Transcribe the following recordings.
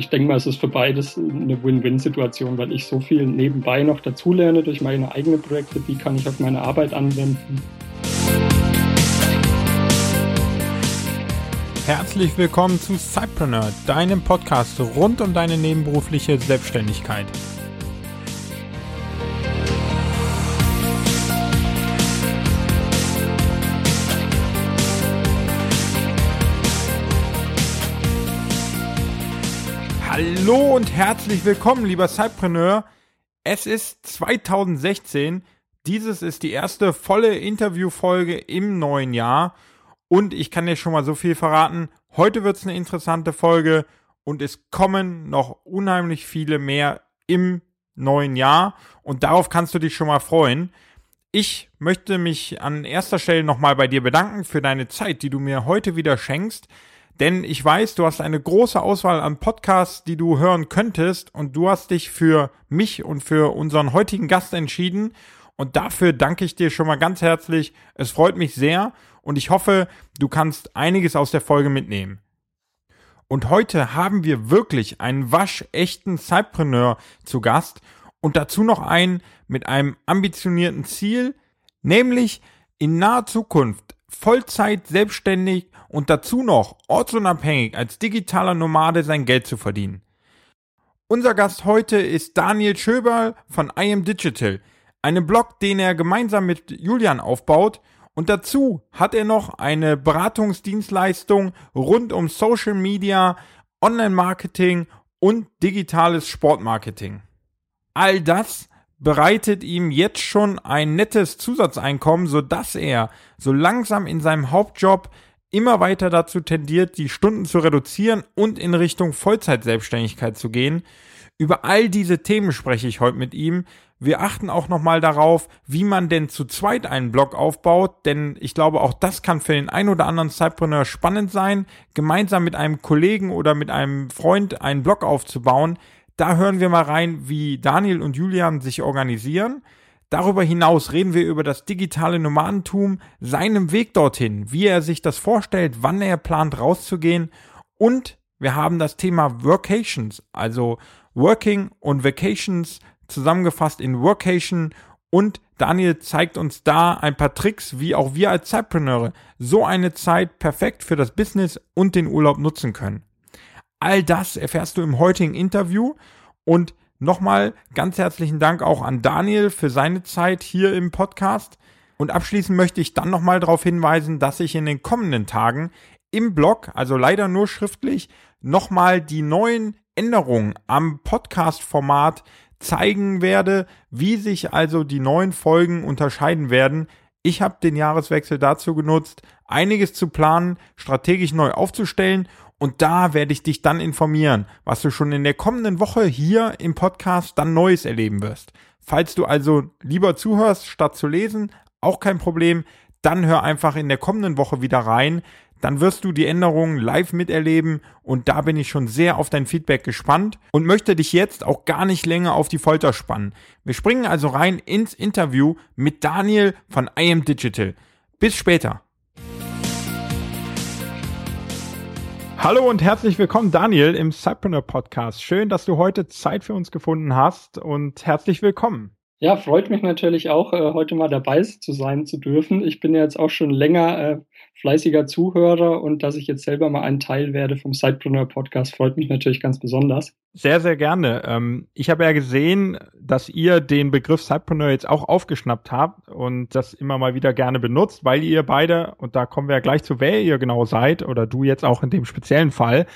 ich denke mal, es ist für beides eine Win-Win-Situation, weil ich so viel nebenbei noch dazulerne durch meine eigenen Projekte, die kann ich auf meine Arbeit anwenden. Herzlich willkommen zu Cypreneur, deinem Podcast rund um deine nebenberufliche Selbstständigkeit. Hallo und herzlich willkommen, lieber Cypreneur. Es ist 2016. Dieses ist die erste volle Interviewfolge im neuen Jahr. Und ich kann dir schon mal so viel verraten. Heute wird es eine interessante Folge und es kommen noch unheimlich viele mehr im neuen Jahr. Und darauf kannst du dich schon mal freuen. Ich möchte mich an erster Stelle nochmal bei dir bedanken für deine Zeit, die du mir heute wieder schenkst. Denn ich weiß, du hast eine große Auswahl an Podcasts, die du hören könntest und du hast dich für mich und für unseren heutigen Gast entschieden. Und dafür danke ich dir schon mal ganz herzlich. Es freut mich sehr und ich hoffe, du kannst einiges aus der Folge mitnehmen. Und heute haben wir wirklich einen waschechten Cypreneur zu Gast und dazu noch einen mit einem ambitionierten Ziel, nämlich in naher Zukunft Vollzeit selbstständig und dazu noch ortsunabhängig als digitaler Nomade sein Geld zu verdienen. Unser Gast heute ist Daniel Schöberl von I Am Digital, einem Blog, den er gemeinsam mit Julian aufbaut und dazu hat er noch eine Beratungsdienstleistung rund um Social Media, Online-Marketing und digitales Sportmarketing. All das bereitet ihm jetzt schon ein nettes Zusatzeinkommen, sodass er so langsam in seinem Hauptjob immer weiter dazu tendiert, die Stunden zu reduzieren und in Richtung Vollzeitselbstständigkeit zu gehen. Über all diese Themen spreche ich heute mit ihm. Wir achten auch nochmal darauf, wie man denn zu zweit einen Blog aufbaut, denn ich glaube, auch das kann für den ein oder anderen Cypreneur spannend sein, gemeinsam mit einem Kollegen oder mit einem Freund einen Blog aufzubauen. Da hören wir mal rein, wie Daniel und Julian sich organisieren. Darüber hinaus reden wir über das digitale Nomadentum, seinem Weg dorthin, wie er sich das vorstellt, wann er plant rauszugehen. Und wir haben das Thema Workations, also Working und Vacations zusammengefasst in Workation. Und Daniel zeigt uns da ein paar Tricks, wie auch wir als Zeitpreneure so eine Zeit perfekt für das Business und den Urlaub nutzen können. All das erfährst du im heutigen Interview. Und Nochmal ganz herzlichen Dank auch an Daniel für seine Zeit hier im Podcast. Und abschließend möchte ich dann nochmal darauf hinweisen, dass ich in den kommenden Tagen im Blog, also leider nur schriftlich, nochmal die neuen Änderungen am Podcast-Format zeigen werde, wie sich also die neuen Folgen unterscheiden werden. Ich habe den Jahreswechsel dazu genutzt, einiges zu planen, strategisch neu aufzustellen und da werde ich dich dann informieren, was du schon in der kommenden Woche hier im Podcast dann Neues erleben wirst. Falls du also lieber zuhörst, statt zu lesen, auch kein Problem, dann hör einfach in der kommenden Woche wieder rein. Dann wirst du die Änderungen live miterleben und da bin ich schon sehr auf dein Feedback gespannt und möchte dich jetzt auch gar nicht länger auf die Folter spannen. Wir springen also rein ins Interview mit Daniel von I Am Digital. Bis später. Hallo und herzlich willkommen, Daniel, im Cypreneur Podcast. Schön, dass du heute Zeit für uns gefunden hast und herzlich willkommen. Ja, freut mich natürlich auch, äh, heute mal dabei zu sein zu dürfen. Ich bin ja jetzt auch schon länger äh, fleißiger Zuhörer und dass ich jetzt selber mal ein Teil werde vom Sidepreneur Podcast, freut mich natürlich ganz besonders. Sehr, sehr gerne. Ähm, ich habe ja gesehen, dass ihr den Begriff Sidepreneur jetzt auch aufgeschnappt habt und das immer mal wieder gerne benutzt, weil ihr beide, und da kommen wir ja gleich zu, wer ihr genau seid, oder du jetzt auch in dem speziellen Fall.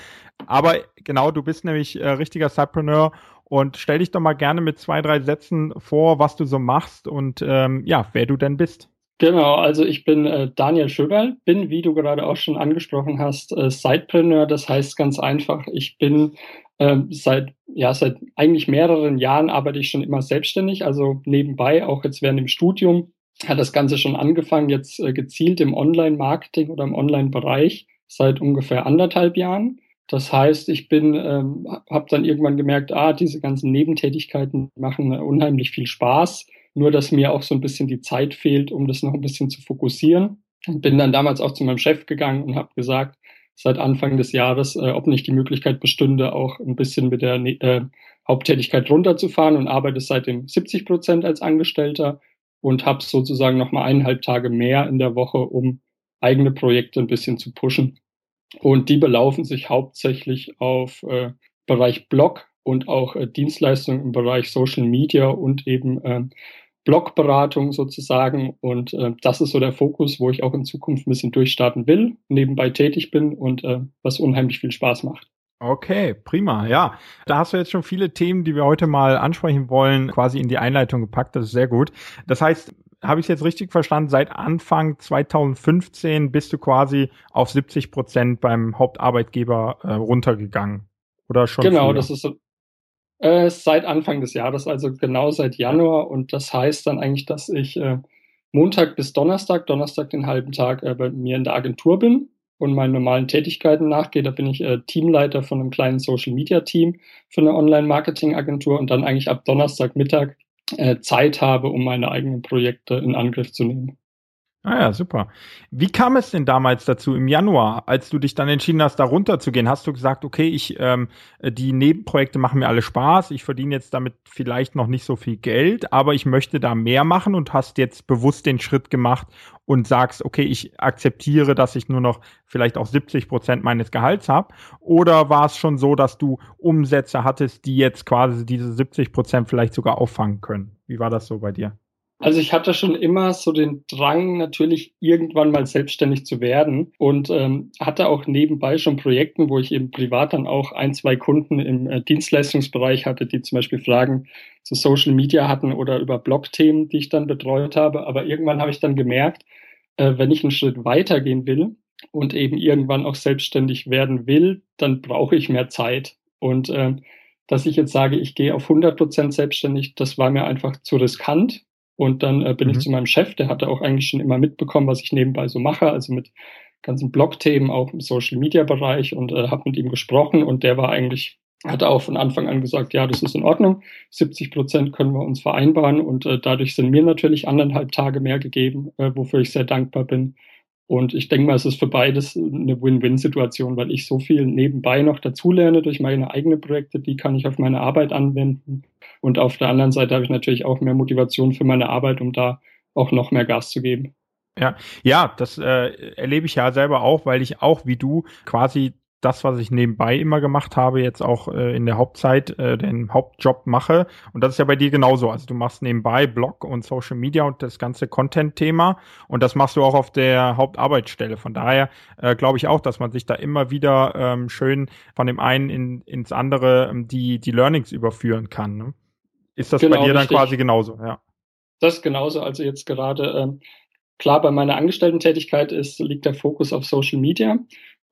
Aber genau, du bist nämlich äh, richtiger Sidepreneur und stell dich doch mal gerne mit zwei, drei Sätzen vor, was du so machst und ähm, ja, wer du denn bist. Genau, also ich bin äh, Daniel Schöberl, bin, wie du gerade auch schon angesprochen hast, äh, Sidepreneur. Das heißt ganz einfach, ich bin äh, seit, ja, seit eigentlich mehreren Jahren arbeite ich schon immer selbstständig, also nebenbei, auch jetzt während dem Studium hat das Ganze schon angefangen, jetzt äh, gezielt im Online-Marketing oder im Online-Bereich seit ungefähr anderthalb Jahren. Das heißt, ich bin, ähm, habe dann irgendwann gemerkt, ah, diese ganzen Nebentätigkeiten machen unheimlich viel Spaß. Nur, dass mir auch so ein bisschen die Zeit fehlt, um das noch ein bisschen zu fokussieren. Und bin dann damals auch zu meinem Chef gegangen und habe gesagt, seit Anfang des Jahres, äh, ob nicht die Möglichkeit bestünde, auch ein bisschen mit der äh, Haupttätigkeit runterzufahren und arbeite seitdem 70 Prozent als Angestellter und habe sozusagen nochmal eineinhalb Tage mehr in der Woche, um eigene Projekte ein bisschen zu pushen. Und die belaufen sich hauptsächlich auf äh, Bereich Blog und auch äh, Dienstleistungen im Bereich Social Media und eben äh, Blogberatung sozusagen. Und äh, das ist so der Fokus, wo ich auch in Zukunft ein bisschen durchstarten will, nebenbei tätig bin und äh, was unheimlich viel Spaß macht. Okay, prima. Ja, da hast du jetzt schon viele Themen, die wir heute mal ansprechen wollen, quasi in die Einleitung gepackt. Das ist sehr gut. Das heißt, habe ich jetzt richtig verstanden, seit Anfang 2015 bist du quasi auf 70 Prozent beim Hauptarbeitgeber äh, runtergegangen. Oder schon? Genau, früher? das ist äh, seit Anfang des Jahres, also genau seit Januar. Und das heißt dann eigentlich, dass ich äh, Montag bis Donnerstag, Donnerstag den halben Tag äh, bei mir in der Agentur bin und meinen normalen Tätigkeiten nachgehe. Da bin ich äh, Teamleiter von einem kleinen Social Media Team für eine Online-Marketing-Agentur und dann eigentlich ab Donnerstagmittag äh, Zeit habe, um meine eigenen Projekte in Angriff zu nehmen. Ah ja, super. Wie kam es denn damals dazu im Januar, als du dich dann entschieden hast, da runterzugehen? Hast du gesagt, okay, ich ähm, die Nebenprojekte machen mir alle Spaß, ich verdiene jetzt damit vielleicht noch nicht so viel Geld, aber ich möchte da mehr machen und hast jetzt bewusst den Schritt gemacht und sagst, okay, ich akzeptiere, dass ich nur noch vielleicht auch 70 Prozent meines Gehalts habe? Oder war es schon so, dass du Umsätze hattest, die jetzt quasi diese 70 Prozent vielleicht sogar auffangen können? Wie war das so bei dir? Also ich hatte schon immer so den Drang, natürlich irgendwann mal selbstständig zu werden und ähm, hatte auch nebenbei schon Projekten, wo ich eben privat dann auch ein, zwei Kunden im äh, Dienstleistungsbereich hatte, die zum Beispiel Fragen zu Social Media hatten oder über Blog-Themen, die ich dann betreut habe. Aber irgendwann habe ich dann gemerkt, äh, wenn ich einen Schritt weitergehen will und eben irgendwann auch selbstständig werden will, dann brauche ich mehr Zeit. Und äh, dass ich jetzt sage, ich gehe auf 100 Prozent selbstständig, das war mir einfach zu riskant und dann äh, bin mhm. ich zu meinem Chef, der hatte auch eigentlich schon immer mitbekommen, was ich nebenbei so mache, also mit ganzen Blog-Themen, auch im Social-Media-Bereich und äh, habe mit ihm gesprochen und der war eigentlich, hatte auch von Anfang an gesagt, ja, das ist in Ordnung, 70 Prozent können wir uns vereinbaren und äh, dadurch sind mir natürlich anderthalb Tage mehr gegeben, äh, wofür ich sehr dankbar bin. Und ich denke mal, es ist für beides eine Win-Win-Situation, weil ich so viel nebenbei noch dazulerne durch meine eigenen Projekte, die kann ich auf meine Arbeit anwenden. Und auf der anderen Seite habe ich natürlich auch mehr Motivation für meine Arbeit, um da auch noch mehr Gas zu geben. Ja, ja, das äh, erlebe ich ja selber auch, weil ich auch wie du quasi das, was ich nebenbei immer gemacht habe, jetzt auch äh, in der Hauptzeit äh, den Hauptjob mache. Und das ist ja bei dir genauso. Also du machst nebenbei Blog und Social Media und das ganze Content-Thema. Und das machst du auch auf der Hauptarbeitsstelle. Von daher äh, glaube ich auch, dass man sich da immer wieder ähm, schön von dem einen in, ins andere ähm, die, die Learnings überführen kann. Ne? Ist das genau, bei dir dann richtig. quasi genauso? Ja. Das ist genauso. Also jetzt gerade ähm, klar bei meiner Angestellten-Tätigkeit ist, liegt der Fokus auf Social Media.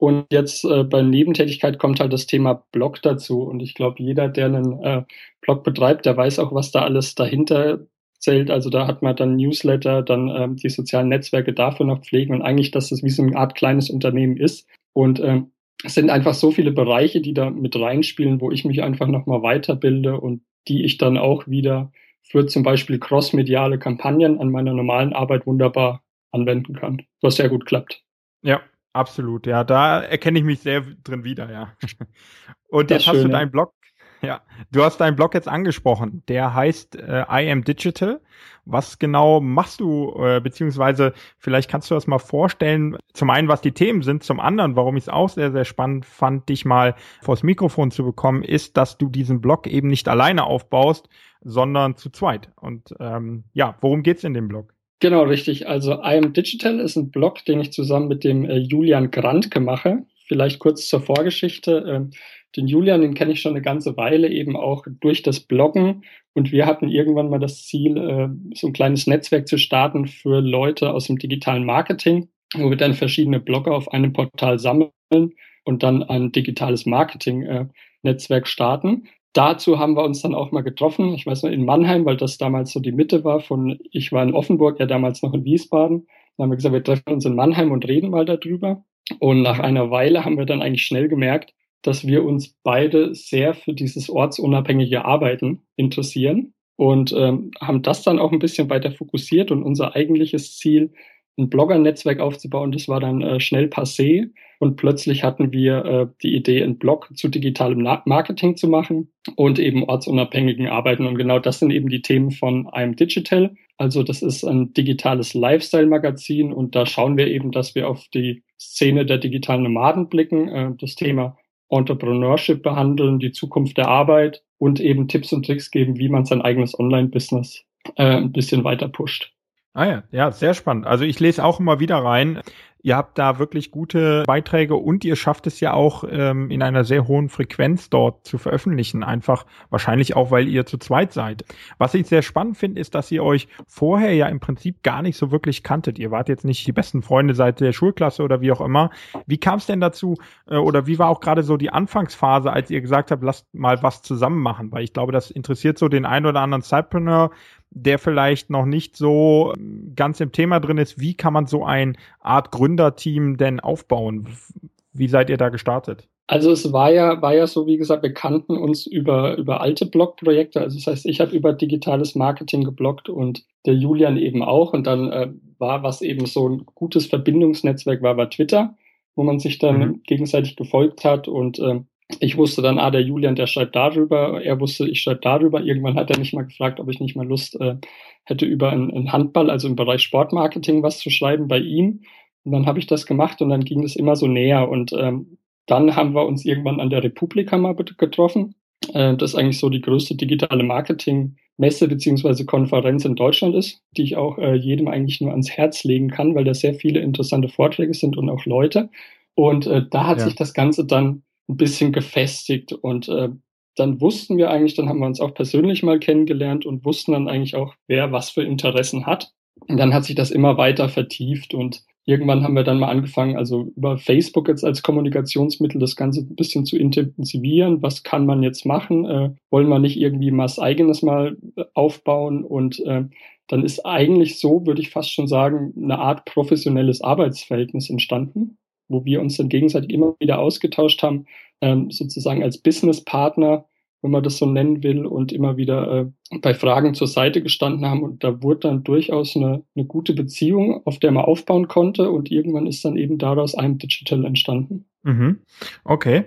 Und jetzt äh, bei Nebentätigkeit kommt halt das Thema Blog dazu. Und ich glaube, jeder, der einen äh, Blog betreibt, der weiß auch, was da alles dahinter zählt. Also da hat man dann Newsletter, dann ähm, die sozialen Netzwerke dafür noch pflegen und eigentlich, dass das wie so eine Art kleines Unternehmen ist. Und ähm, es sind einfach so viele Bereiche, die da mit reinspielen, wo ich mich einfach nochmal weiterbilde und die ich dann auch wieder für zum Beispiel crossmediale Kampagnen an meiner normalen Arbeit wunderbar anwenden kann, was sehr gut klappt. Ja, Absolut, ja, da erkenne ich mich sehr drin wieder, ja. Und jetzt hast du deinen Blog, ja, du hast deinen Blog jetzt angesprochen. Der heißt äh, I am Digital. Was genau machst du, äh, beziehungsweise vielleicht kannst du das mal vorstellen, zum einen, was die Themen sind, zum anderen, warum ich es auch sehr, sehr spannend fand, dich mal vors Mikrofon zu bekommen, ist, dass du diesen Blog eben nicht alleine aufbaust, sondern zu zweit. Und ähm, ja, worum geht's in dem Blog? Genau, richtig. Also I am Digital ist ein Blog, den ich zusammen mit dem äh, Julian Grantke mache. Vielleicht kurz zur Vorgeschichte. Ähm, den Julian, den kenne ich schon eine ganze Weile eben auch durch das Bloggen. Und wir hatten irgendwann mal das Ziel, äh, so ein kleines Netzwerk zu starten für Leute aus dem digitalen Marketing, wo wir dann verschiedene Blogger auf einem Portal sammeln und dann ein digitales Marketing-Netzwerk äh, starten dazu haben wir uns dann auch mal getroffen. Ich weiß noch in Mannheim, weil das damals so die Mitte war von, ich war in Offenburg, ja damals noch in Wiesbaden. Dann haben wir gesagt, wir treffen uns in Mannheim und reden mal darüber. Und nach einer Weile haben wir dann eigentlich schnell gemerkt, dass wir uns beide sehr für dieses ortsunabhängige Arbeiten interessieren und ähm, haben das dann auch ein bisschen weiter fokussiert und unser eigentliches Ziel, ein Blogger-Netzwerk aufzubauen, das war dann äh, schnell passé Und plötzlich hatten wir äh, die Idee, einen Blog zu digitalem Marketing zu machen und eben ortsunabhängigen Arbeiten. Und genau das sind eben die Themen von I'm Digital. Also das ist ein digitales Lifestyle-Magazin und da schauen wir eben, dass wir auf die Szene der digitalen Nomaden blicken, äh, das Thema Entrepreneurship behandeln, die Zukunft der Arbeit und eben Tipps und Tricks geben, wie man sein eigenes Online-Business äh, ein bisschen weiter pusht. Ah ja, ja, sehr spannend. Also ich lese auch immer wieder rein. Ihr habt da wirklich gute Beiträge und ihr schafft es ja auch ähm, in einer sehr hohen Frequenz dort zu veröffentlichen. Einfach wahrscheinlich auch, weil ihr zu zweit seid. Was ich sehr spannend finde, ist, dass ihr euch vorher ja im Prinzip gar nicht so wirklich kanntet. Ihr wart jetzt nicht die besten Freunde seit der Schulklasse oder wie auch immer. Wie kam es denn dazu äh, oder wie war auch gerade so die Anfangsphase, als ihr gesagt habt, lasst mal was zusammen machen? Weil ich glaube, das interessiert so den einen oder anderen Sidepreneur, der vielleicht noch nicht so ähm, ganz im Thema drin ist, wie kann man so ein Art Gründerteam denn aufbauen? Wie seid ihr da gestartet? Also es war ja, war ja so, wie gesagt, wir kannten uns über, über alte Blogprojekte. Also das heißt, ich habe über digitales Marketing gebloggt und der Julian eben auch. Und dann äh, war, was eben so ein gutes Verbindungsnetzwerk war, war Twitter, wo man sich dann mhm. gegenseitig gefolgt hat. Und äh, ich wusste dann, ah, der Julian, der schreibt darüber. Er wusste, ich schreibe darüber. Irgendwann hat er mich mal gefragt, ob ich nicht mal Lust äh, hätte, über einen Handball, also im Bereich Sportmarketing, was zu schreiben bei ihm. Und dann habe ich das gemacht und dann ging es immer so näher. Und ähm, dann haben wir uns irgendwann an der Republika mal getroffen. Äh, das eigentlich so die größte digitale Marketing-Messe beziehungsweise Konferenz in Deutschland ist, die ich auch äh, jedem eigentlich nur ans Herz legen kann, weil da sehr viele interessante Vorträge sind und auch Leute. Und äh, da hat ja. sich das Ganze dann ein bisschen gefestigt und äh, dann wussten wir eigentlich, dann haben wir uns auch persönlich mal kennengelernt und wussten dann eigentlich auch, wer was für Interessen hat. Und dann hat sich das immer weiter vertieft und irgendwann haben wir dann mal angefangen, also über Facebook jetzt als Kommunikationsmittel das Ganze ein bisschen zu intensivieren. Was kann man jetzt machen? Äh, wollen wir nicht irgendwie mal was eigenes mal äh, aufbauen? Und äh, dann ist eigentlich so, würde ich fast schon sagen, eine Art professionelles Arbeitsverhältnis entstanden wo wir uns dann gegenseitig immer wieder ausgetauscht haben, ähm, sozusagen als Businesspartner, wenn man das so nennen will, und immer wieder äh, bei Fragen zur Seite gestanden haben. Und da wurde dann durchaus eine, eine gute Beziehung, auf der man aufbauen konnte. Und irgendwann ist dann eben daraus ein Digital entstanden. Mhm. Okay.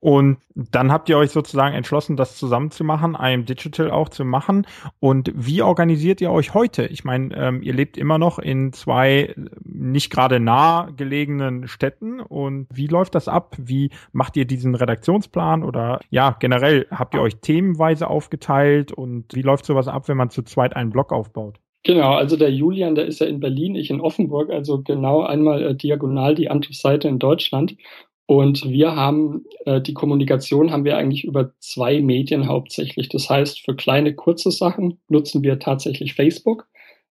Und dann habt ihr euch sozusagen entschlossen, das zusammen zu machen, einem Digital auch zu machen. Und wie organisiert ihr euch heute? Ich meine, ähm, ihr lebt immer noch in zwei nicht gerade nah gelegenen Städten. Und wie läuft das ab? Wie macht ihr diesen Redaktionsplan? Oder ja, generell habt ihr euch themenweise aufgeteilt? Und wie läuft sowas ab, wenn man zu zweit einen Blog aufbaut? Genau, also der Julian, der ist ja in Berlin, ich in Offenburg, also genau einmal äh, diagonal die andere Seite in Deutschland. Und wir haben äh, die Kommunikation haben wir eigentlich über zwei Medien hauptsächlich. Das heißt, für kleine, kurze Sachen nutzen wir tatsächlich Facebook,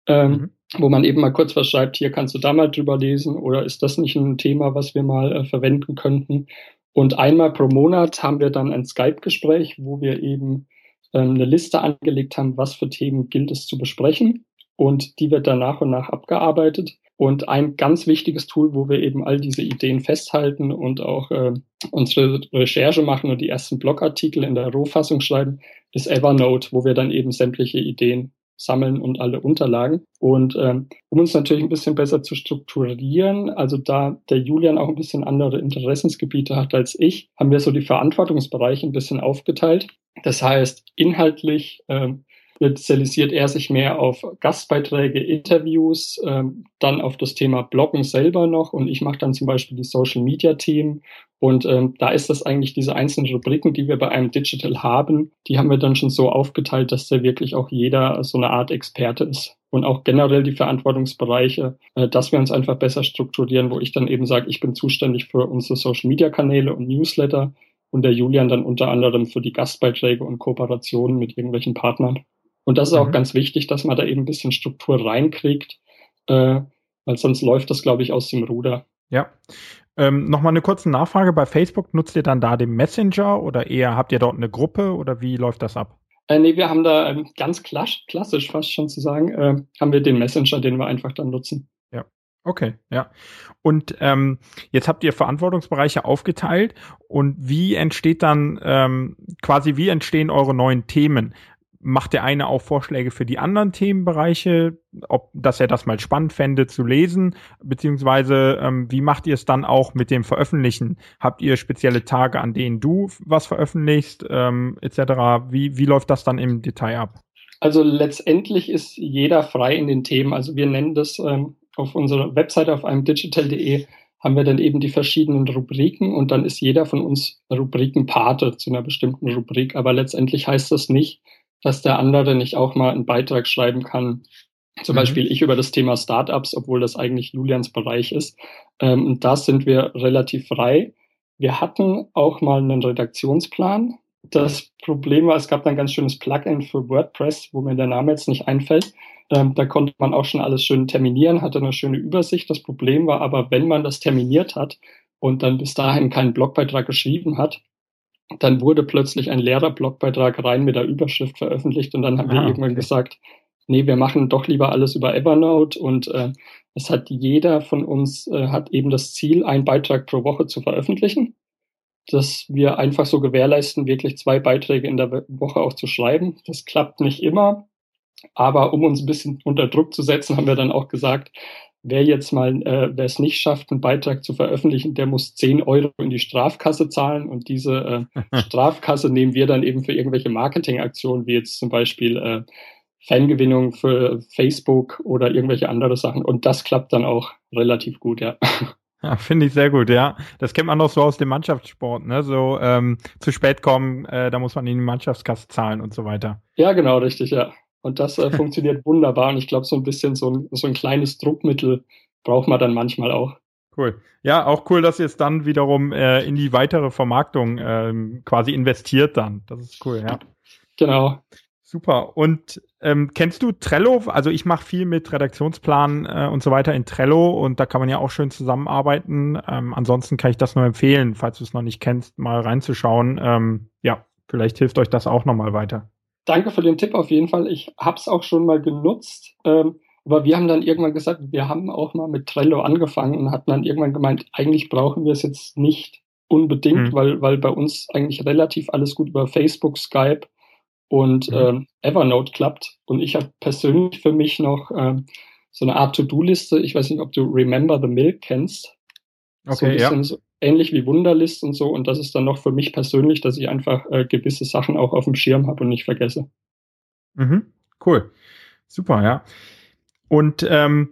ähm, mhm. wo man eben mal kurz was schreibt, hier kannst du da mal drüber lesen oder ist das nicht ein Thema, was wir mal äh, verwenden könnten. Und einmal pro Monat haben wir dann ein Skype-Gespräch, wo wir eben ähm, eine Liste angelegt haben, was für Themen gilt es zu besprechen. Und die wird dann nach und nach abgearbeitet. Und ein ganz wichtiges Tool, wo wir eben all diese Ideen festhalten und auch äh, unsere Recherche machen und die ersten Blogartikel in der Rohfassung schreiben, ist Evernote, wo wir dann eben sämtliche Ideen sammeln und alle Unterlagen. Und ähm, um uns natürlich ein bisschen besser zu strukturieren, also da der Julian auch ein bisschen andere Interessensgebiete hat als ich, haben wir so die Verantwortungsbereiche ein bisschen aufgeteilt. Das heißt, inhaltlich ähm, spezialisiert er sich mehr auf Gastbeiträge, Interviews, ähm, dann auf das Thema Bloggen selber noch. Und ich mache dann zum Beispiel die Social Media Themen und ähm, da ist das eigentlich diese einzelnen Rubriken, die wir bei einem Digital haben, die haben wir dann schon so aufgeteilt, dass da wirklich auch jeder so eine Art Experte ist. Und auch generell die Verantwortungsbereiche, äh, dass wir uns einfach besser strukturieren, wo ich dann eben sage, ich bin zuständig für unsere Social Media Kanäle und Newsletter. Und der Julian dann unter anderem für die Gastbeiträge und Kooperationen mit irgendwelchen Partnern. Und das ist auch mhm. ganz wichtig, dass man da eben ein bisschen Struktur reinkriegt, äh, weil sonst läuft das, glaube ich, aus dem Ruder. Ja. Ähm, Nochmal eine kurze Nachfrage. Bei Facebook nutzt ihr dann da den Messenger oder eher habt ihr dort eine Gruppe oder wie läuft das ab? Äh, nee, wir haben da ähm, ganz klassisch, klassisch fast schon zu sagen, äh, haben wir den Messenger, den wir einfach dann nutzen. Ja. Okay, ja. Und ähm, jetzt habt ihr Verantwortungsbereiche aufgeteilt und wie entsteht dann ähm, quasi, wie entstehen eure neuen Themen? Macht der eine auch Vorschläge für die anderen Themenbereiche, ob, dass er das mal spannend fände zu lesen, beziehungsweise ähm, wie macht ihr es dann auch mit dem Veröffentlichen? Habt ihr spezielle Tage, an denen du was veröffentlichst, ähm, etc.? Wie, wie läuft das dann im Detail ab? Also letztendlich ist jeder frei in den Themen. Also wir nennen das ähm, auf unserer Webseite auf einem digital.de haben wir dann eben die verschiedenen Rubriken und dann ist jeder von uns Rubrikenpate zu einer bestimmten Rubrik. Aber letztendlich heißt das nicht, dass der andere nicht auch mal einen Beitrag schreiben kann. Zum mhm. Beispiel ich über das Thema Startups, obwohl das eigentlich Julians Bereich ist. Ähm, und da sind wir relativ frei. Wir hatten auch mal einen Redaktionsplan. Das Problem war, es gab ein ganz schönes Plugin für WordPress, wo mir der Name jetzt nicht einfällt. Ähm, da konnte man auch schon alles schön terminieren, hatte eine schöne Übersicht. Das Problem war aber, wenn man das terminiert hat und dann bis dahin keinen Blogbeitrag geschrieben hat, dann wurde plötzlich ein leerer Blogbeitrag rein mit der Überschrift veröffentlicht und dann haben ah, wir irgendwann okay. gesagt, nee, wir machen doch lieber alles über Evernote und äh, es hat jeder von uns äh, hat eben das Ziel, einen Beitrag pro Woche zu veröffentlichen, dass wir einfach so gewährleisten, wirklich zwei Beiträge in der Woche auch zu schreiben. Das klappt nicht immer, aber um uns ein bisschen unter Druck zu setzen, haben wir dann auch gesagt, wer jetzt mal, äh, wer es nicht schafft, einen Beitrag zu veröffentlichen, der muss 10 Euro in die Strafkasse zahlen und diese äh, Strafkasse nehmen wir dann eben für irgendwelche Marketingaktionen, wie jetzt zum Beispiel äh, Fangewinnung für Facebook oder irgendwelche andere Sachen. Und das klappt dann auch relativ gut, ja. Ja, finde ich sehr gut, ja. Das kennt man noch so aus dem Mannschaftssport, ne? So ähm, zu spät kommen, äh, da muss man in die Mannschaftskasse zahlen und so weiter. Ja, genau, richtig, ja. Und das äh, funktioniert wunderbar. Und ich glaube, so ein bisschen so ein, so ein kleines Druckmittel braucht man dann manchmal auch. Cool. Ja, auch cool, dass ihr es dann wiederum äh, in die weitere Vermarktung ähm, quasi investiert dann. Das ist cool, ja. Genau. Super. Und ähm, kennst du Trello? Also ich mache viel mit Redaktionsplan äh, und so weiter in Trello und da kann man ja auch schön zusammenarbeiten. Ähm, ansonsten kann ich das nur empfehlen, falls du es noch nicht kennst, mal reinzuschauen. Ähm, ja, vielleicht hilft euch das auch nochmal weiter danke für den Tipp auf jeden Fall. Ich habe es auch schon mal genutzt. Ähm, aber wir haben dann irgendwann gesagt, wir haben auch mal mit Trello angefangen und hatten dann irgendwann gemeint, eigentlich brauchen wir es jetzt nicht unbedingt, mhm. weil, weil bei uns eigentlich relativ alles gut über Facebook, Skype und mhm. ähm, Evernote klappt. Und ich habe persönlich für mich noch ähm, so eine Art To-Do-Liste. Ich weiß nicht, ob du Remember the Milk kennst. Okay, so ja. So, ähnlich wie Wunderlist und so. Und das ist dann noch für mich persönlich, dass ich einfach äh, gewisse Sachen auch auf dem Schirm habe und nicht vergesse. Mhm, cool. Super, ja. Und ähm,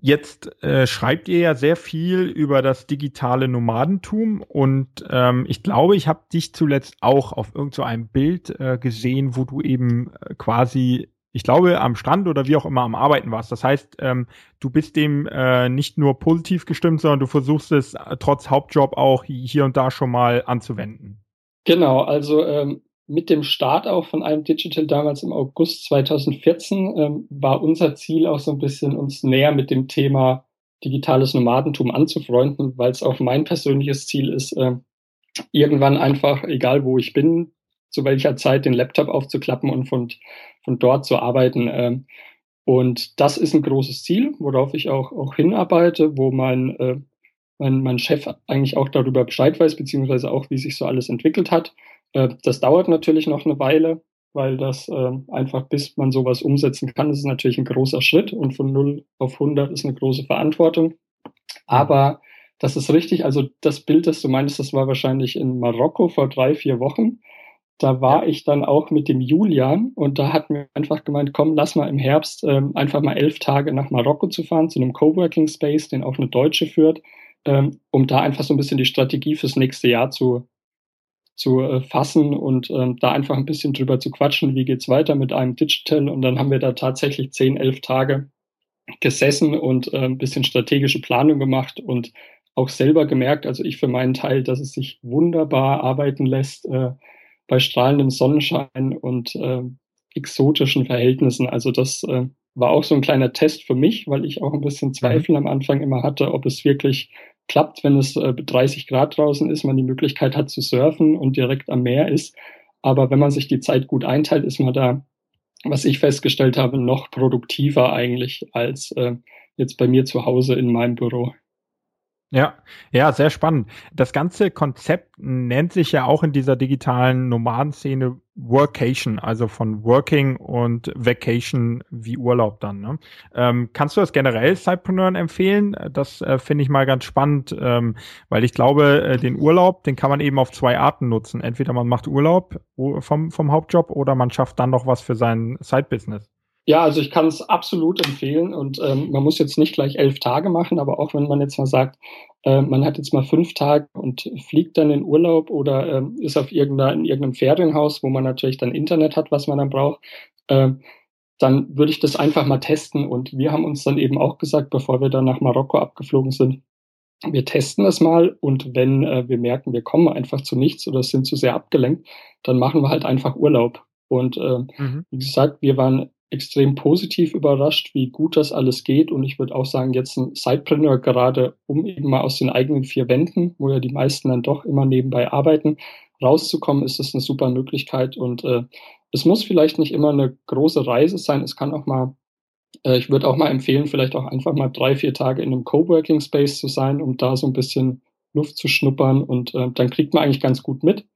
jetzt äh, schreibt ihr ja sehr viel über das digitale Nomadentum und ähm, ich glaube, ich habe dich zuletzt auch auf irgendeinem so Bild äh, gesehen, wo du eben äh, quasi ich glaube, am Strand oder wie auch immer am Arbeiten warst. Das heißt, ähm, du bist dem äh, nicht nur positiv gestimmt, sondern du versuchst es äh, trotz Hauptjob auch hier und da schon mal anzuwenden. Genau, also ähm, mit dem Start auch von einem Digital damals im August 2014 ähm, war unser Ziel auch so ein bisschen uns näher mit dem Thema digitales Nomadentum anzufreunden, weil es auch mein persönliches Ziel ist, äh, irgendwann einfach, egal wo ich bin, zu welcher Zeit den Laptop aufzuklappen und von, von dort zu arbeiten. Ähm, und das ist ein großes Ziel, worauf ich auch, auch hinarbeite, wo mein, äh, mein, mein Chef eigentlich auch darüber Bescheid weiß, beziehungsweise auch, wie sich so alles entwickelt hat. Äh, das dauert natürlich noch eine Weile, weil das äh, einfach, bis man sowas umsetzen kann, ist natürlich ein großer Schritt und von 0 auf 100 ist eine große Verantwortung. Aber das ist richtig. Also das Bild, das du meinst, das war wahrscheinlich in Marokko vor drei, vier Wochen da war ich dann auch mit dem Julian und da hatten wir einfach gemeint, komm, lass mal im Herbst ähm, einfach mal elf Tage nach Marokko zu fahren, zu einem Coworking Space, den auch eine Deutsche führt, ähm, um da einfach so ein bisschen die Strategie fürs nächste Jahr zu, zu äh, fassen und ähm, da einfach ein bisschen drüber zu quatschen, wie geht's weiter mit einem Digital. Und dann haben wir da tatsächlich zehn, elf Tage gesessen und äh, ein bisschen strategische Planung gemacht und auch selber gemerkt, also ich für meinen Teil, dass es sich wunderbar arbeiten lässt, äh, bei strahlendem Sonnenschein und äh, exotischen Verhältnissen. Also das äh, war auch so ein kleiner Test für mich, weil ich auch ein bisschen Zweifel mhm. am Anfang immer hatte, ob es wirklich klappt, wenn es äh, 30 Grad draußen ist, man die Möglichkeit hat zu surfen und direkt am Meer ist. Aber wenn man sich die Zeit gut einteilt, ist man da, was ich festgestellt habe, noch produktiver eigentlich als äh, jetzt bei mir zu Hause in meinem Büro. Ja, ja, sehr spannend. Das ganze Konzept nennt sich ja auch in dieser digitalen Nomadenszene Workation, also von Working und Vacation wie Urlaub dann. Ne? Ähm, kannst du das generell Sidepreneuren empfehlen? Das äh, finde ich mal ganz spannend, ähm, weil ich glaube, äh, den Urlaub, den kann man eben auf zwei Arten nutzen. Entweder man macht Urlaub vom, vom Hauptjob oder man schafft dann noch was für sein Side-Business. Ja, also ich kann es absolut empfehlen und ähm, man muss jetzt nicht gleich elf Tage machen, aber auch wenn man jetzt mal sagt, äh, man hat jetzt mal fünf Tage und fliegt dann in Urlaub oder äh, ist auf irgendeiner, in irgendeinem Ferienhaus, wo man natürlich dann Internet hat, was man dann braucht, äh, dann würde ich das einfach mal testen und wir haben uns dann eben auch gesagt, bevor wir dann nach Marokko abgeflogen sind, wir testen das mal und wenn äh, wir merken, wir kommen einfach zu nichts oder sind zu sehr abgelenkt, dann machen wir halt einfach Urlaub. Und äh, mhm. wie gesagt, wir waren extrem positiv überrascht, wie gut das alles geht. Und ich würde auch sagen, jetzt ein Sidepreneur gerade, um eben mal aus den eigenen vier Wänden, wo ja die meisten dann doch immer nebenbei arbeiten, rauszukommen, ist das eine super Möglichkeit. Und äh, es muss vielleicht nicht immer eine große Reise sein. Es kann auch mal, äh, ich würde auch mal empfehlen, vielleicht auch einfach mal drei, vier Tage in einem Coworking Space zu sein, um da so ein bisschen Luft zu schnuppern. Und äh, dann kriegt man eigentlich ganz gut mit,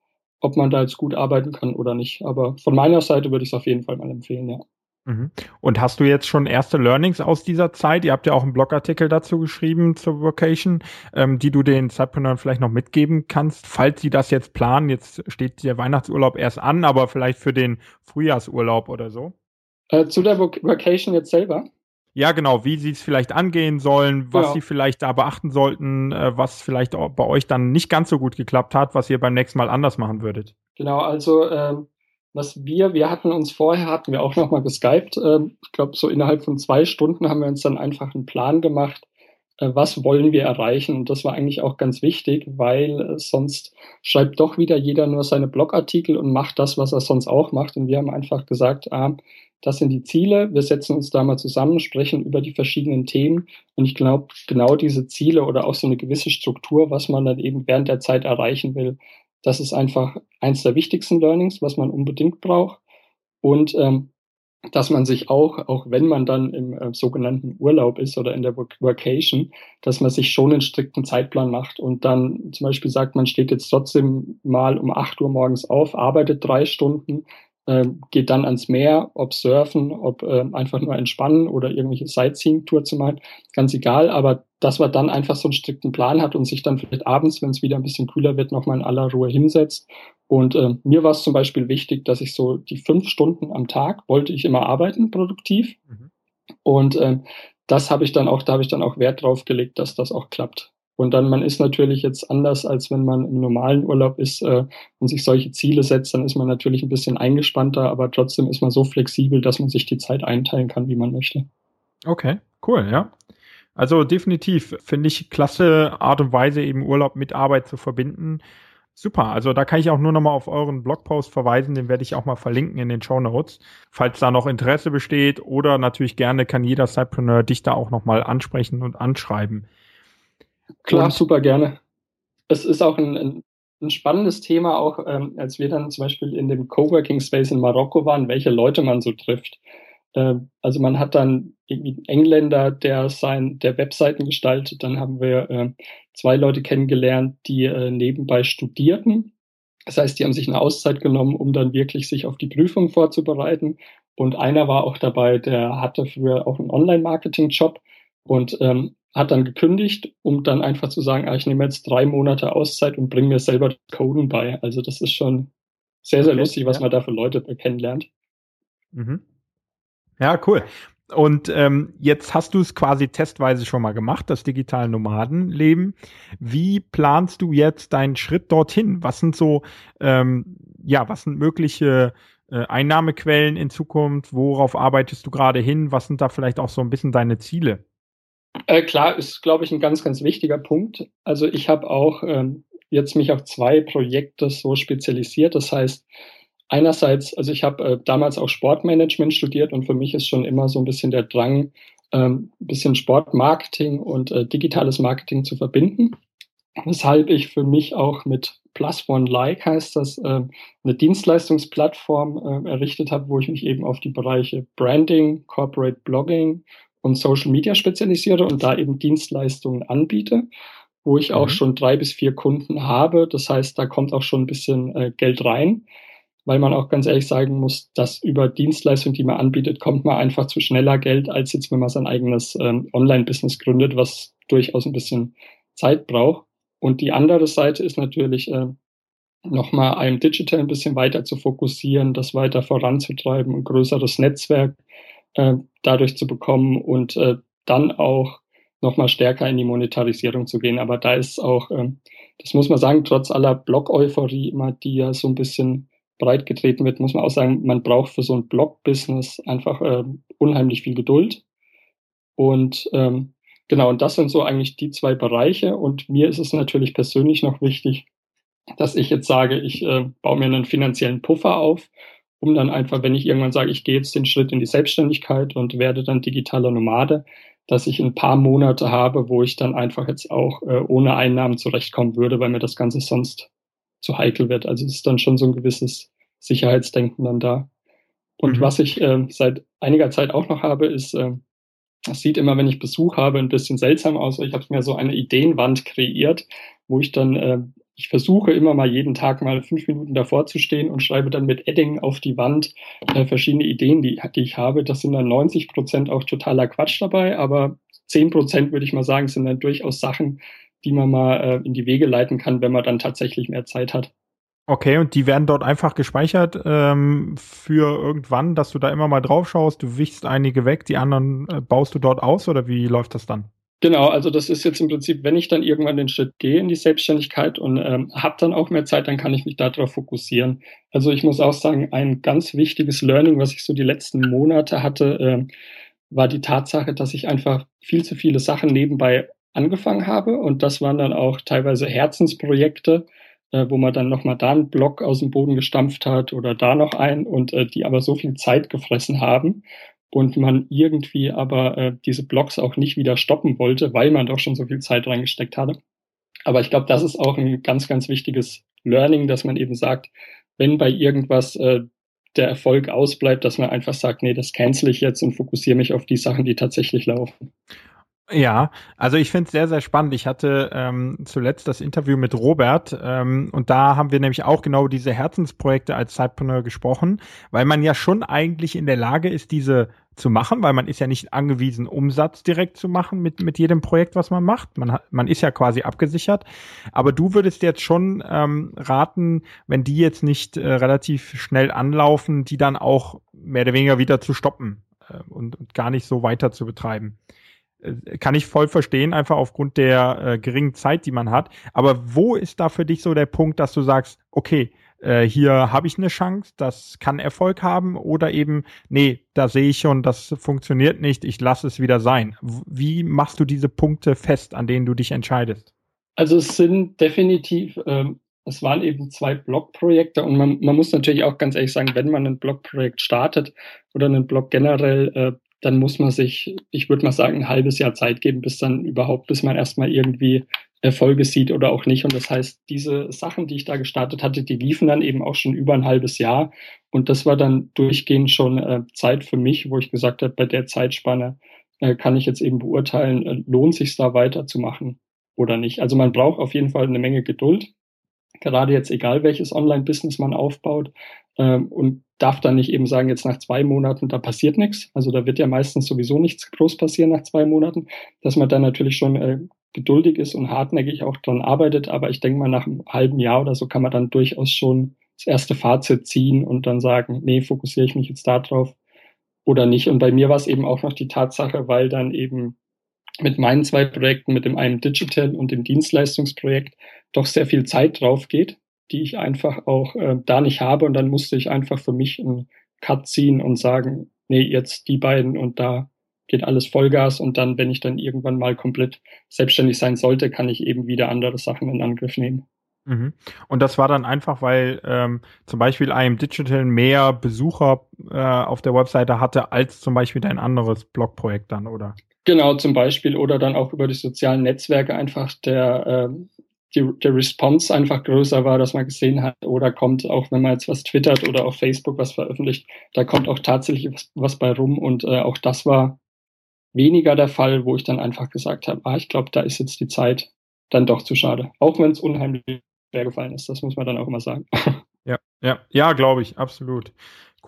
ob man da jetzt gut arbeiten kann oder nicht. Aber von meiner Seite würde ich es auf jeden Fall mal empfehlen, ja. Mhm. Und hast du jetzt schon erste Learnings aus dieser Zeit? Ihr habt ja auch einen Blogartikel dazu geschrieben zur Vocation, ähm, die du den Zeitpreneuren vielleicht noch mitgeben kannst, falls sie das jetzt planen. Jetzt steht der Weihnachtsurlaub erst an, aber vielleicht für den Frühjahrsurlaub oder so. Äh, zu der Vocation jetzt selber? Ja, genau, wie sie es vielleicht angehen sollen, was ja. sie vielleicht da beachten sollten, äh, was vielleicht auch bei euch dann nicht ganz so gut geklappt hat, was ihr beim nächsten Mal anders machen würdet. Genau, also ähm, was wir, wir hatten uns vorher, hatten wir auch nochmal geskypt. Äh, ich glaube, so innerhalb von zwei Stunden haben wir uns dann einfach einen Plan gemacht, äh, was wollen wir erreichen. Und das war eigentlich auch ganz wichtig, weil äh, sonst schreibt doch wieder jeder nur seine Blogartikel und macht das, was er sonst auch macht. Und wir haben einfach gesagt, ah, das sind die Ziele. Wir setzen uns da mal zusammen, sprechen über die verschiedenen Themen. Und ich glaube, genau diese Ziele oder auch so eine gewisse Struktur, was man dann eben während der Zeit erreichen will, das ist einfach eins der wichtigsten Learnings, was man unbedingt braucht. Und ähm, dass man sich auch, auch wenn man dann im äh, sogenannten Urlaub ist oder in der Vacation, dass man sich schon einen strikten Zeitplan macht und dann zum Beispiel sagt, man steht jetzt trotzdem mal um acht Uhr morgens auf, arbeitet drei Stunden, geht dann ans Meer, ob surfen, ob äh, einfach nur entspannen oder irgendwelche Sightseeing-Tour zu machen, ganz egal, aber dass man dann einfach so einen strikten Plan hat und sich dann vielleicht abends, wenn es wieder ein bisschen kühler wird, nochmal in aller Ruhe hinsetzt. Und äh, mir war es zum Beispiel wichtig, dass ich so die fünf Stunden am Tag wollte ich immer arbeiten, produktiv. Mhm. Und äh, das habe ich dann auch, da habe ich dann auch Wert drauf gelegt, dass das auch klappt. Und dann, man ist natürlich jetzt anders, als wenn man im normalen Urlaub ist äh, und sich solche Ziele setzt, dann ist man natürlich ein bisschen eingespannter, aber trotzdem ist man so flexibel, dass man sich die Zeit einteilen kann, wie man möchte. Okay, cool, ja. Also definitiv finde ich klasse Art und Weise, eben Urlaub mit Arbeit zu verbinden. Super, also da kann ich auch nur nochmal auf euren Blogpost verweisen, den werde ich auch mal verlinken in den Show Notes, falls da noch Interesse besteht oder natürlich gerne kann jeder Sidepreneur dich da auch nochmal ansprechen und anschreiben. Klar, und, super gerne. Es ist auch ein, ein, ein spannendes Thema, auch ähm, als wir dann zum Beispiel in dem Coworking Space in Marokko waren, welche Leute man so trifft. Äh, also man hat dann irgendwie einen Engländer, der sein, der Webseiten gestaltet. Dann haben wir äh, zwei Leute kennengelernt, die äh, nebenbei studierten. Das heißt, die haben sich eine Auszeit genommen, um dann wirklich sich auf die Prüfung vorzubereiten. Und einer war auch dabei, der hatte früher auch einen Online-Marketing-Job und ähm, hat dann gekündigt, um dann einfach zu sagen, ah, ich nehme jetzt drei Monate Auszeit und bringe mir selber Coden bei. Also das ist schon sehr, sehr okay, lustig, was ja. man da für Leute kennenlernt. Mhm. Ja, cool. Und ähm, jetzt hast du es quasi testweise schon mal gemacht, das digitale Nomadenleben. Wie planst du jetzt deinen Schritt dorthin? Was sind so, ähm, ja, was sind mögliche äh, Einnahmequellen in Zukunft? Worauf arbeitest du gerade hin? Was sind da vielleicht auch so ein bisschen deine Ziele? Äh, klar, ist, glaube ich, ein ganz, ganz wichtiger Punkt. Also ich habe auch ähm, jetzt mich auf zwei Projekte so spezialisiert. Das heißt, einerseits, also ich habe äh, damals auch Sportmanagement studiert und für mich ist schon immer so ein bisschen der Drang, ähm, ein bisschen Sportmarketing und äh, digitales Marketing zu verbinden. Weshalb ich für mich auch mit Plus One Like heißt das, äh, eine Dienstleistungsplattform äh, errichtet habe, wo ich mich eben auf die Bereiche Branding, Corporate Blogging und Social Media spezialisiere und da eben Dienstleistungen anbiete. wo ich auch mhm. schon drei bis vier Kunden habe. Das heißt, da kommt auch schon ein bisschen äh, Geld rein, weil man auch ganz ehrlich sagen muss, dass über Dienstleistungen, die man anbietet, kommt man einfach zu schneller Geld, als jetzt, wenn man sein eigenes ähm, Online-Business gründet, was durchaus ein bisschen Zeit braucht. Und die andere Seite ist natürlich, äh, nochmal einem Digital ein bisschen weiter zu fokussieren, das weiter voranzutreiben, ein größeres Netzwerk äh, dadurch zu bekommen und äh, dann auch nochmal stärker in die Monetarisierung zu gehen. Aber da ist auch, äh, das muss man sagen, trotz aller Blog-Euphorie immer, die ja so ein bisschen breit getreten wird, muss man auch sagen, man braucht für so ein Blog-Business einfach äh, unheimlich viel Geduld. Und ähm, genau, und das sind so eigentlich die zwei Bereiche. Und mir ist es natürlich persönlich noch wichtig, dass ich jetzt sage, ich äh, baue mir einen finanziellen Puffer auf, um dann einfach, wenn ich irgendwann sage, ich gehe jetzt den Schritt in die Selbstständigkeit und werde dann digitaler Nomade, dass ich ein paar Monate habe, wo ich dann einfach jetzt auch äh, ohne Einnahmen zurechtkommen würde, weil mir das Ganze sonst zu heikel wird. Also es ist dann schon so ein gewisses Sicherheitsdenken dann da. Und mhm. was ich äh, seit einiger Zeit auch noch habe, ist, äh, das sieht immer, wenn ich Besuch habe, ein bisschen seltsam aus. Ich habe mir so eine Ideenwand kreiert, wo ich dann äh, ich versuche immer mal jeden Tag mal fünf Minuten davor zu stehen und schreibe dann mit Edding auf die Wand äh, verschiedene Ideen, die, die ich habe. Das sind dann 90 Prozent auch totaler Quatsch dabei, aber 10 Prozent würde ich mal sagen, sind dann durchaus Sachen, die man mal äh, in die Wege leiten kann, wenn man dann tatsächlich mehr Zeit hat. Okay, und die werden dort einfach gespeichert ähm, für irgendwann, dass du da immer mal drauf schaust, du wichst einige weg, die anderen äh, baust du dort aus oder wie läuft das dann? Genau, also das ist jetzt im Prinzip, wenn ich dann irgendwann den Schritt gehe in die Selbstständigkeit und ähm, habe dann auch mehr Zeit, dann kann ich mich darauf fokussieren. Also ich muss auch sagen, ein ganz wichtiges Learning, was ich so die letzten Monate hatte, äh, war die Tatsache, dass ich einfach viel zu viele Sachen nebenbei angefangen habe und das waren dann auch teilweise Herzensprojekte, äh, wo man dann nochmal da einen Block aus dem Boden gestampft hat oder da noch einen und äh, die aber so viel Zeit gefressen haben und man irgendwie aber äh, diese Blogs auch nicht wieder stoppen wollte, weil man doch schon so viel Zeit reingesteckt hatte. Aber ich glaube, das ist auch ein ganz, ganz wichtiges Learning, dass man eben sagt, wenn bei irgendwas äh, der Erfolg ausbleibt, dass man einfach sagt, nee, das cancel ich jetzt und fokussiere mich auf die Sachen, die tatsächlich laufen. Ja, also ich finde es sehr, sehr spannend. Ich hatte ähm, zuletzt das Interview mit Robert ähm, und da haben wir nämlich auch genau diese Herzensprojekte als Zeitpreneur gesprochen, weil man ja schon eigentlich in der Lage ist, diese zu machen, weil man ist ja nicht angewiesen, Umsatz direkt zu machen mit, mit jedem Projekt, was man macht. Man, hat, man ist ja quasi abgesichert. Aber du würdest jetzt schon ähm, raten, wenn die jetzt nicht äh, relativ schnell anlaufen, die dann auch mehr oder weniger wieder zu stoppen äh, und, und gar nicht so weiter zu betreiben. Äh, kann ich voll verstehen, einfach aufgrund der äh, geringen Zeit, die man hat. Aber wo ist da für dich so der Punkt, dass du sagst, okay, äh, hier habe ich eine Chance, das kann Erfolg haben oder eben, nee, da sehe ich schon, das funktioniert nicht, ich lasse es wieder sein. Wie machst du diese Punkte fest, an denen du dich entscheidest? Also es sind definitiv, ähm, es waren eben zwei Blogprojekte und man, man muss natürlich auch ganz ehrlich sagen, wenn man ein Blogprojekt startet oder einen Blog generell äh, dann muss man sich, ich würde mal sagen, ein halbes Jahr Zeit geben, bis dann überhaupt, bis man erstmal irgendwie Erfolge sieht oder auch nicht. Und das heißt, diese Sachen, die ich da gestartet hatte, die liefen dann eben auch schon über ein halbes Jahr. Und das war dann durchgehend schon äh, Zeit für mich, wo ich gesagt habe, bei der Zeitspanne äh, kann ich jetzt eben beurteilen, äh, lohnt sich da weiterzumachen oder nicht. Also man braucht auf jeden Fall eine Menge Geduld. Gerade jetzt egal, welches Online-Business man aufbaut. Ähm, und darf dann nicht eben sagen, jetzt nach zwei Monaten, da passiert nichts. Also da wird ja meistens sowieso nichts groß passieren nach zwei Monaten, dass man dann natürlich schon äh, geduldig ist und hartnäckig auch dran arbeitet. Aber ich denke mal, nach einem halben Jahr oder so kann man dann durchaus schon das erste Fazit ziehen und dann sagen, nee, fokussiere ich mich jetzt da drauf oder nicht. Und bei mir war es eben auch noch die Tatsache, weil dann eben mit meinen zwei Projekten, mit dem einen Digital und dem Dienstleistungsprojekt, doch sehr viel Zeit drauf geht die ich einfach auch äh, da nicht habe. Und dann musste ich einfach für mich einen Cut ziehen und sagen, nee, jetzt die beiden und da geht alles Vollgas. Und dann, wenn ich dann irgendwann mal komplett selbstständig sein sollte, kann ich eben wieder andere Sachen in Angriff nehmen. Mhm. Und das war dann einfach, weil ähm, zum Beispiel IM Digital mehr Besucher äh, auf der Webseite hatte als zum Beispiel dein anderes Blogprojekt dann, oder? Genau, zum Beispiel oder dann auch über die sozialen Netzwerke einfach der äh, die, der Response einfach größer war, dass man gesehen hat, oder kommt auch, wenn man jetzt was twittert oder auf Facebook was veröffentlicht, da kommt auch tatsächlich was, was bei rum. Und äh, auch das war weniger der Fall, wo ich dann einfach gesagt habe, ah, ich glaube, da ist jetzt die Zeit, dann doch zu schade. Auch wenn es unheimlich schwer gefallen ist, das muss man dann auch immer sagen. Ja, ja, ja, glaube ich, absolut.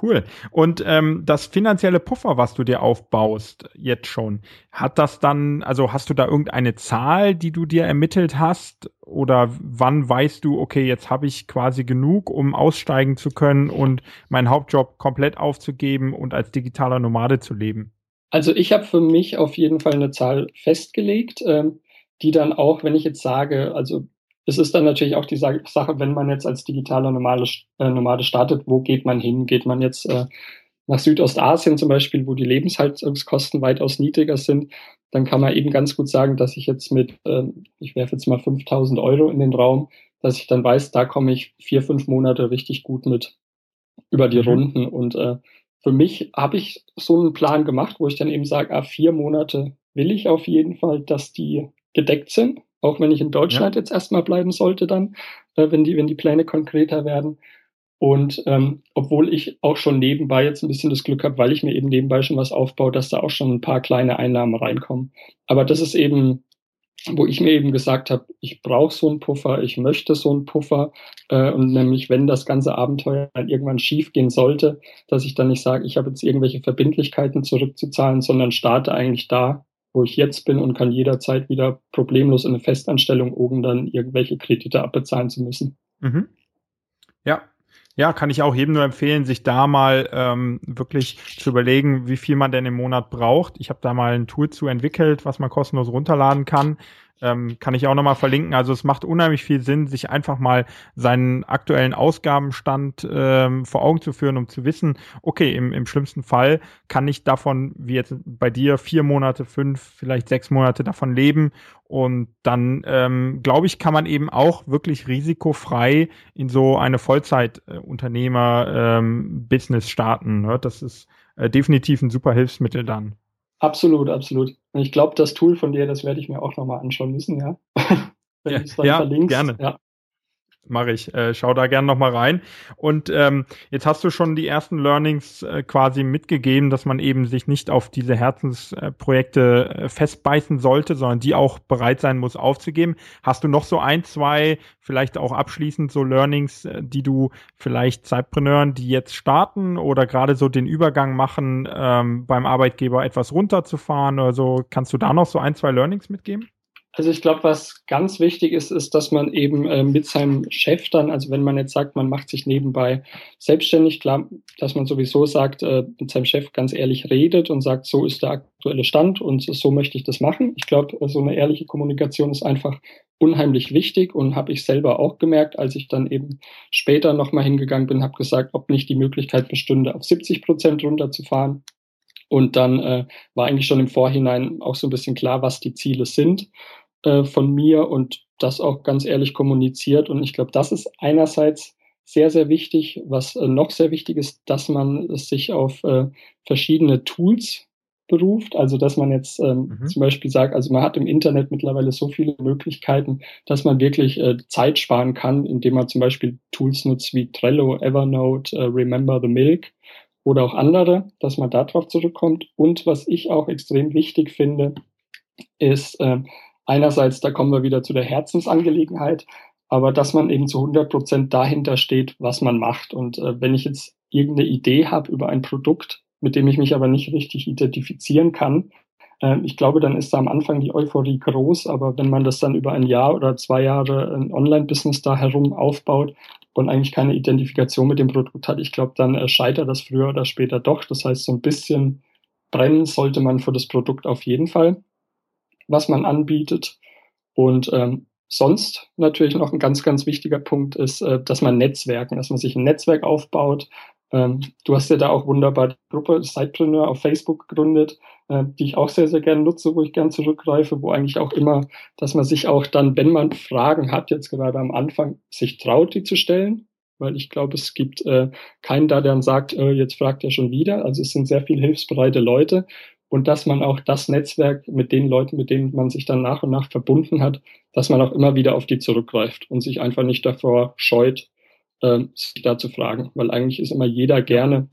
Cool. Und ähm, das finanzielle Puffer, was du dir aufbaust, jetzt schon, hat das dann, also hast du da irgendeine Zahl, die du dir ermittelt hast? Oder wann weißt du, okay, jetzt habe ich quasi genug, um aussteigen zu können und meinen Hauptjob komplett aufzugeben und als digitaler Nomade zu leben? Also ich habe für mich auf jeden Fall eine Zahl festgelegt, ähm, die dann auch, wenn ich jetzt sage, also es ist dann natürlich auch die Sache, wenn man jetzt als digitaler Nomade, äh, Nomade startet, wo geht man hin? Geht man jetzt äh, nach Südostasien zum Beispiel, wo die Lebenshaltungskosten weitaus niedriger sind, dann kann man eben ganz gut sagen, dass ich jetzt mit, äh, ich werfe jetzt mal 5000 Euro in den Raum, dass ich dann weiß, da komme ich vier, fünf Monate richtig gut mit über die mhm. Runden. Und äh, für mich habe ich so einen Plan gemacht, wo ich dann eben sage, ah, vier Monate will ich auf jeden Fall, dass die gedeckt sind auch wenn ich in Deutschland ja. jetzt erstmal bleiben sollte dann, äh, wenn, die, wenn die Pläne konkreter werden. Und ähm, obwohl ich auch schon nebenbei jetzt ein bisschen das Glück habe, weil ich mir eben nebenbei schon was aufbaue, dass da auch schon ein paar kleine Einnahmen reinkommen. Aber das ist eben, wo ich mir eben gesagt habe, ich brauche so einen Puffer, ich möchte so einen Puffer. Äh, und nämlich, wenn das ganze Abenteuer dann irgendwann schief gehen sollte, dass ich dann nicht sage, ich habe jetzt irgendwelche Verbindlichkeiten zurückzuzahlen, sondern starte eigentlich da, wo ich jetzt bin und kann jederzeit wieder problemlos in eine Festanstellung, ohne dann irgendwelche Kredite abbezahlen zu müssen. Mhm. Ja, ja, kann ich auch jedem nur empfehlen, sich da mal ähm, wirklich zu überlegen, wie viel man denn im Monat braucht. Ich habe da mal ein Tool zu entwickelt, was man kostenlos runterladen kann. Ähm, kann ich auch nochmal verlinken. Also es macht unheimlich viel Sinn, sich einfach mal seinen aktuellen Ausgabenstand ähm, vor Augen zu führen, um zu wissen, okay, im, im schlimmsten Fall kann ich davon, wie jetzt bei dir, vier Monate, fünf, vielleicht sechs Monate davon leben. Und dann, ähm, glaube ich, kann man eben auch wirklich risikofrei in so eine Vollzeitunternehmer-Business ähm, starten. Ne? Das ist äh, definitiv ein super Hilfsmittel dann. Absolut, absolut. Und ich glaube, das Tool von dir, das werde ich mir auch nochmal anschauen müssen, ja. Wenn ja, ja, verlinkst. Gerne. Ja mache ich. Äh, schau da gerne nochmal rein. Und ähm, jetzt hast du schon die ersten Learnings äh, quasi mitgegeben, dass man eben sich nicht auf diese Herzensprojekte äh, festbeißen sollte, sondern die auch bereit sein muss aufzugeben. Hast du noch so ein, zwei, vielleicht auch abschließend so Learnings, äh, die du vielleicht Zeitpreneuren, die jetzt starten oder gerade so den Übergang machen, ähm, beim Arbeitgeber etwas runterzufahren oder so, kannst du da noch so ein, zwei Learnings mitgeben? Also ich glaube, was ganz wichtig ist, ist, dass man eben äh, mit seinem Chef dann, also wenn man jetzt sagt, man macht sich nebenbei selbstständig, klar, dass man sowieso sagt, äh, mit seinem Chef ganz ehrlich redet und sagt, so ist der aktuelle Stand und so möchte ich das machen. Ich glaube, so eine ehrliche Kommunikation ist einfach unheimlich wichtig und habe ich selber auch gemerkt, als ich dann eben später nochmal hingegangen bin, habe gesagt, ob nicht die Möglichkeit bestünde, auf 70 Prozent runterzufahren. Und dann äh, war eigentlich schon im Vorhinein auch so ein bisschen klar, was die Ziele sind. Äh, von mir und das auch ganz ehrlich kommuniziert. Und ich glaube, das ist einerseits sehr, sehr wichtig. Was äh, noch sehr wichtig ist, dass man sich auf äh, verschiedene Tools beruft. Also dass man jetzt ähm, mhm. zum Beispiel sagt, also man hat im Internet mittlerweile so viele Möglichkeiten, dass man wirklich äh, Zeit sparen kann, indem man zum Beispiel Tools nutzt wie Trello, Evernote, Remember the Milk oder auch andere, dass man darauf zurückkommt. Und was ich auch extrem wichtig finde, ist, äh, einerseits, da kommen wir wieder zu der Herzensangelegenheit, aber dass man eben zu 100 Prozent dahinter steht, was man macht. Und äh, wenn ich jetzt irgendeine Idee habe über ein Produkt, mit dem ich mich aber nicht richtig identifizieren kann, äh, ich glaube, dann ist da am Anfang die Euphorie groß, aber wenn man das dann über ein Jahr oder zwei Jahre ein Online-Business da herum aufbaut und eigentlich keine Identifikation mit dem Produkt hat, ich glaube, dann äh, scheitert das früher oder später doch. Das heißt, so ein bisschen brennen sollte man für das Produkt auf jeden Fall was man anbietet. Und ähm, sonst natürlich noch ein ganz, ganz wichtiger Punkt ist, äh, dass man Netzwerken, dass man sich ein Netzwerk aufbaut. Ähm, du hast ja da auch wunderbar die Gruppe Sidepreneur auf Facebook gegründet, äh, die ich auch sehr, sehr gerne nutze, wo ich gern zurückgreife, wo eigentlich auch immer, dass man sich auch dann, wenn man Fragen hat, jetzt gerade am Anfang, sich traut, die zu stellen. Weil ich glaube, es gibt äh, keinen da, der dann sagt, äh, jetzt fragt er schon wieder. Also es sind sehr viel hilfsbereite Leute und dass man auch das Netzwerk mit den Leuten, mit denen man sich dann nach und nach verbunden hat, dass man auch immer wieder auf die zurückgreift und sich einfach nicht davor scheut, äh, sich da zu fragen. Weil eigentlich ist immer jeder gerne,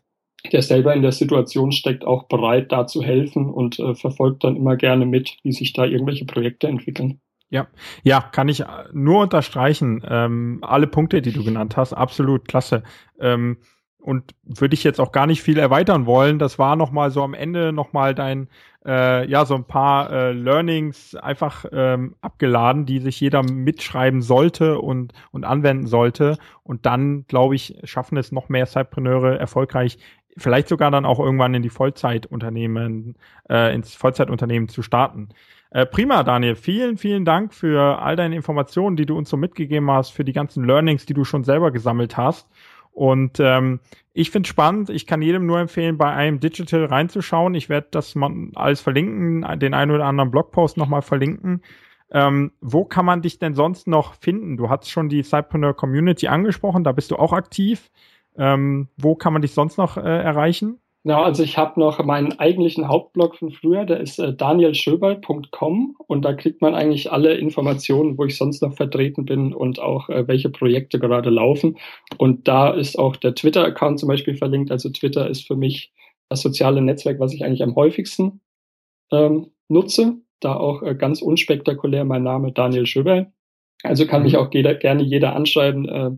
der selber in der Situation steckt, auch bereit, da zu helfen und äh, verfolgt dann immer gerne mit, wie sich da irgendwelche Projekte entwickeln. Ja, ja, kann ich nur unterstreichen. Ähm, alle Punkte, die du genannt hast, absolut klasse. Ähm, und würde ich jetzt auch gar nicht viel erweitern wollen. Das war noch mal so am Ende noch mal dein, äh, ja, so ein paar äh, Learnings einfach ähm, abgeladen, die sich jeder mitschreiben sollte und, und anwenden sollte. Und dann, glaube ich, schaffen es noch mehr Zeitpreneure erfolgreich, vielleicht sogar dann auch irgendwann in die Vollzeitunternehmen, äh, ins Vollzeitunternehmen zu starten. Äh, prima, Daniel. Vielen, vielen Dank für all deine Informationen, die du uns so mitgegeben hast, für die ganzen Learnings, die du schon selber gesammelt hast. Und ähm, ich finde spannend. Ich kann jedem nur empfehlen, bei einem Digital reinzuschauen. Ich werde das mal alles verlinken, den einen oder anderen Blogpost nochmal verlinken. Ähm, wo kann man dich denn sonst noch finden? Du hast schon die Cypreneur Community angesprochen, da bist du auch aktiv. Ähm, wo kann man dich sonst noch äh, erreichen? Genau, also ich habe noch meinen eigentlichen Hauptblog von früher, der ist äh, danielschöberl.com und da kriegt man eigentlich alle Informationen, wo ich sonst noch vertreten bin und auch äh, welche Projekte gerade laufen. Und da ist auch der Twitter-Account zum Beispiel verlinkt. Also Twitter ist für mich das soziale Netzwerk, was ich eigentlich am häufigsten ähm, nutze. Da auch äh, ganz unspektakulär mein Name Daniel Schöberl. Also kann mhm. mich auch jeder, gerne jeder anschreiben.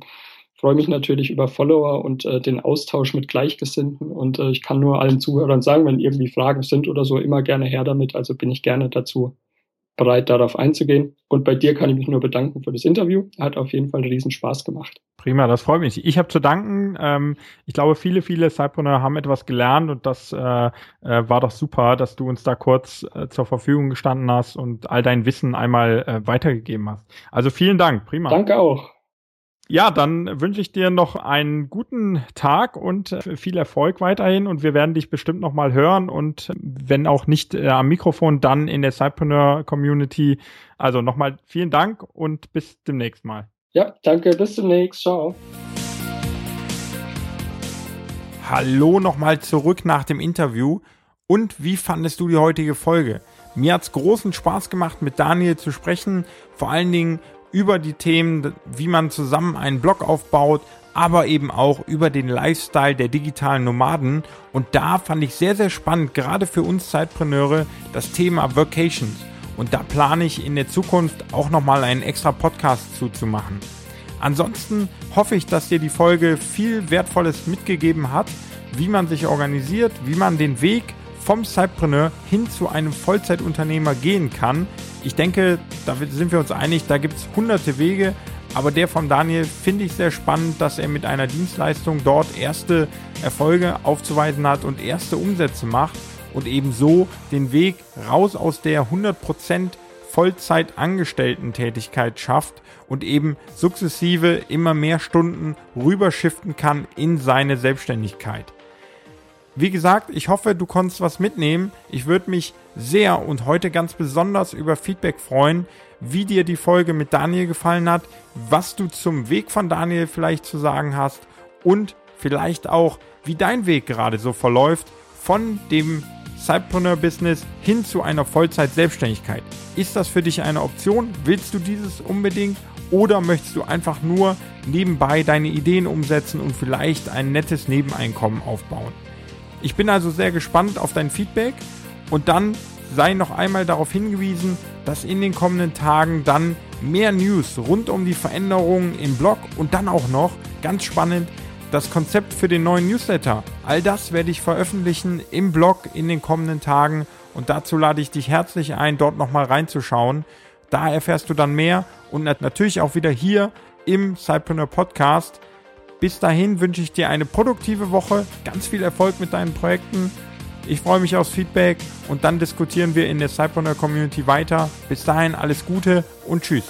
Freue mich natürlich über Follower und äh, den Austausch mit Gleichgesinnten. Und äh, ich kann nur allen Zuhörern sagen, wenn irgendwie Fragen sind oder so, immer gerne her damit. Also bin ich gerne dazu bereit, darauf einzugehen. Und bei dir kann ich mich nur bedanken für das Interview. Hat auf jeden Fall einen riesen Spaß gemacht. Prima, das freut mich. Ich habe zu danken. Ähm, ich glaube, viele, viele Cypreneur haben etwas gelernt und das äh, äh, war doch super, dass du uns da kurz äh, zur Verfügung gestanden hast und all dein Wissen einmal äh, weitergegeben hast. Also vielen Dank. Prima. Danke auch. Ja, dann wünsche ich dir noch einen guten Tag und äh, viel Erfolg weiterhin und wir werden dich bestimmt noch mal hören und wenn auch nicht äh, am Mikrofon, dann in der Cypreneur Community. Also nochmal vielen Dank und bis demnächst mal. Ja, danke, bis demnächst. Ciao. Hallo nochmal zurück nach dem Interview. Und wie fandest du die heutige Folge? Mir hat's großen Spaß gemacht, mit Daniel zu sprechen. Vor allen Dingen über die Themen, wie man zusammen einen Blog aufbaut, aber eben auch über den Lifestyle der digitalen Nomaden. Und da fand ich sehr, sehr spannend, gerade für uns Zeitpreneure, das Thema Vacations. Und da plane ich in der Zukunft auch nochmal einen extra Podcast zuzumachen. Ansonsten hoffe ich, dass dir die Folge viel Wertvolles mitgegeben hat, wie man sich organisiert, wie man den Weg vom Cypreneur hin zu einem Vollzeitunternehmer gehen kann, ich denke, da sind wir uns einig, da gibt es hunderte Wege, aber der von Daniel finde ich sehr spannend, dass er mit einer Dienstleistung dort erste Erfolge aufzuweisen hat und erste Umsätze macht und ebenso den Weg raus aus der 100% Vollzeit-Angestellten-Tätigkeit schafft und eben sukzessive immer mehr Stunden rüberschiften kann in seine Selbstständigkeit. Wie gesagt, ich hoffe, du konntest was mitnehmen. Ich würde mich sehr und heute ganz besonders über Feedback freuen, wie dir die Folge mit Daniel gefallen hat, was du zum Weg von Daniel vielleicht zu sagen hast und vielleicht auch, wie dein Weg gerade so verläuft von dem Cypreneur-Business hin zu einer Vollzeit-Selbstständigkeit. Ist das für dich eine Option? Willst du dieses unbedingt? Oder möchtest du einfach nur nebenbei deine Ideen umsetzen und vielleicht ein nettes Nebeneinkommen aufbauen? Ich bin also sehr gespannt auf dein Feedback und dann sei noch einmal darauf hingewiesen, dass in den kommenden Tagen dann mehr News rund um die Veränderungen im Blog und dann auch noch, ganz spannend, das Konzept für den neuen Newsletter. All das werde ich veröffentlichen im Blog in den kommenden Tagen und dazu lade ich dich herzlich ein, dort nochmal reinzuschauen. Da erfährst du dann mehr und natürlich auch wieder hier im Cypreneur Podcast. Bis dahin wünsche ich dir eine produktive Woche, ganz viel Erfolg mit deinen Projekten. Ich freue mich aufs Feedback und dann diskutieren wir in der Cypreneur Community weiter. Bis dahin alles Gute und tschüss.